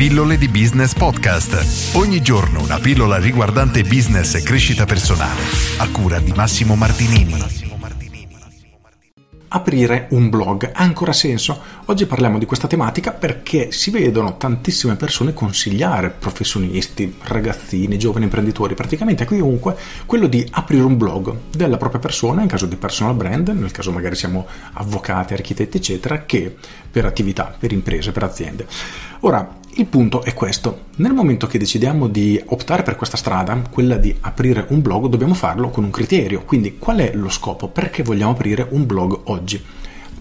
Pillole di Business Podcast. Ogni giorno una pillola riguardante business e crescita personale. A cura di Massimo Martinini. Aprire un blog ha ancora senso? Oggi parliamo di questa tematica perché si vedono tantissime persone consigliare professionisti, ragazzini, giovani imprenditori, praticamente a chiunque, quello di aprire un blog della propria persona, in caso di personal brand, nel caso magari siamo avvocati, architetti, eccetera, che per attività, per imprese, per aziende. Ora, il punto è questo, nel momento che decidiamo di optare per questa strada, quella di aprire un blog, dobbiamo farlo con un criterio, quindi qual è lo scopo, perché vogliamo aprire un blog oggi?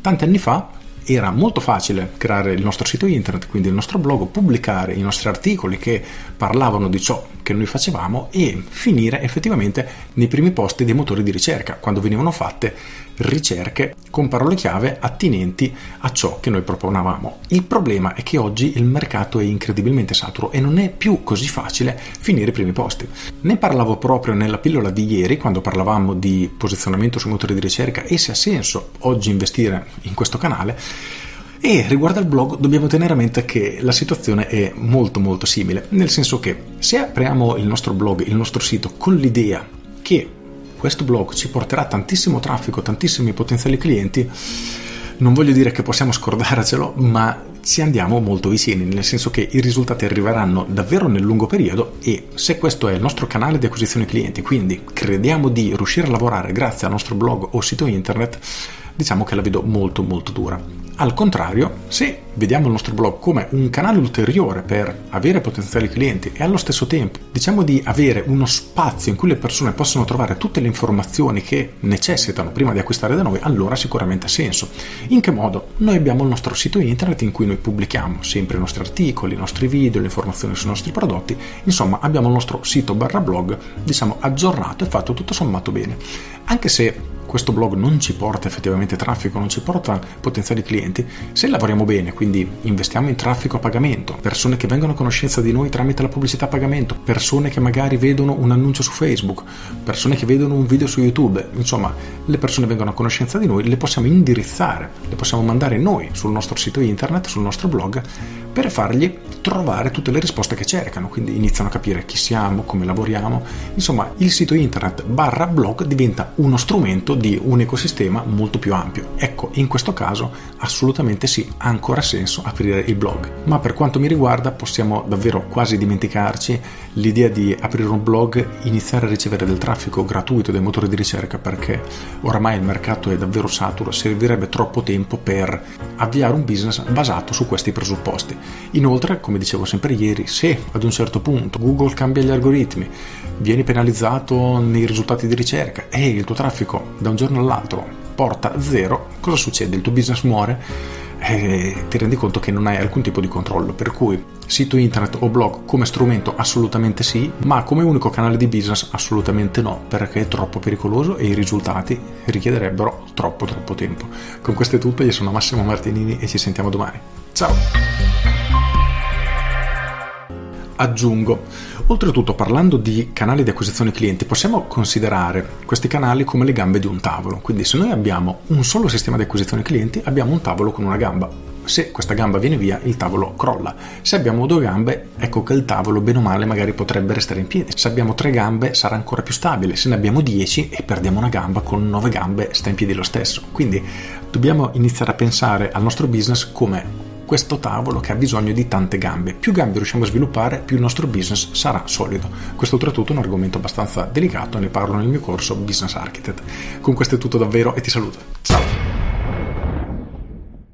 Tanti anni fa era molto facile creare il nostro sito internet, quindi il nostro blog, pubblicare i nostri articoli che parlavano di ciò che noi facevamo e finire effettivamente nei primi posti dei motori di ricerca, quando venivano fatte ricerche con parole chiave attinenti a ciò che noi proponevamo. Il problema è che oggi il mercato è incredibilmente saturo e non è più così facile finire i primi posti. Ne parlavo proprio nella pillola di ieri quando parlavamo di posizionamento sui motori di ricerca e se ha senso oggi investire in questo canale e riguardo al blog dobbiamo tenere a mente che la situazione è molto molto simile, nel senso che se apriamo il nostro blog, il nostro sito con l'idea che questo blog ci porterà tantissimo traffico, tantissimi potenziali clienti, non voglio dire che possiamo scordarcelo, ma ci andiamo molto vicini, nel senso che i risultati arriveranno davvero nel lungo periodo e se questo è il nostro canale di acquisizione clienti, quindi crediamo di riuscire a lavorare grazie al nostro blog o sito internet, diciamo che la vedo molto molto dura. Al contrario, se vediamo il nostro blog come un canale ulteriore per avere potenziali clienti e allo stesso tempo diciamo di avere uno spazio in cui le persone possono trovare tutte le informazioni che necessitano prima di acquistare da noi, allora sicuramente ha senso. In che modo? Noi abbiamo il nostro sito internet in cui noi pubblichiamo sempre i nostri articoli, i nostri video, le informazioni sui nostri prodotti, insomma abbiamo il nostro sito barra blog, diciamo aggiornato e fatto tutto sommato bene. Anche se questo blog non ci porta effettivamente traffico, non ci porta potenziali clienti, se lavoriamo bene, quindi investiamo in traffico a pagamento, persone che vengono a conoscenza di noi tramite la pubblicità a pagamento, persone che magari vedono un annuncio su Facebook, persone che vedono un video su YouTube, insomma, le persone vengono a conoscenza di noi, le possiamo indirizzare, le possiamo mandare noi sul nostro sito internet, sul nostro blog, per fargli trovare tutte le risposte che cercano, quindi iniziano a capire chi siamo, come lavoriamo, insomma, il sito internet barra blog diventa uno strumento di un ecosistema molto più ampio. Ecco, in questo caso assolutamente sì, ha ancora senso aprire il blog. Ma per quanto mi riguarda possiamo davvero quasi dimenticarci l'idea di aprire un blog, iniziare a ricevere del traffico gratuito dai motori di ricerca perché oramai il mercato è davvero saturo, servirebbe troppo tempo per avviare un business basato su questi presupposti. Inoltre, come dicevo sempre ieri, se ad un certo punto Google cambia gli algoritmi, vieni penalizzato nei risultati di ricerca e il tuo traffico da un giorno all'altro porta zero, cosa succede? Il tuo business muore e ti rendi conto che non hai alcun tipo di controllo. Per cui sito internet o blog come strumento assolutamente sì, ma come unico canale di business assolutamente no, perché è troppo pericoloso e i risultati richiederebbero troppo troppo tempo. Con questo è tutto, io sono Massimo Martinini e ci sentiamo domani. Ciao! Aggiungo. Oltretutto, parlando di canali di acquisizione clienti, possiamo considerare questi canali come le gambe di un tavolo. Quindi, se noi abbiamo un solo sistema di acquisizione clienti, abbiamo un tavolo con una gamba. Se questa gamba viene via, il tavolo crolla. Se abbiamo due gambe, ecco che il tavolo, bene o male, magari potrebbe restare in piedi. Se abbiamo tre gambe, sarà ancora più stabile. Se ne abbiamo dieci e perdiamo una gamba, con nove gambe sta in piedi lo stesso. Quindi, dobbiamo iniziare a pensare al nostro business come questo tavolo che ha bisogno di tante gambe. Più gambe riusciamo a sviluppare, più il nostro business sarà solido. Questo oltretutto è un argomento abbastanza delicato, ne parlo nel mio corso Business Architect. Con questo è tutto davvero e ti saluto. Ciao!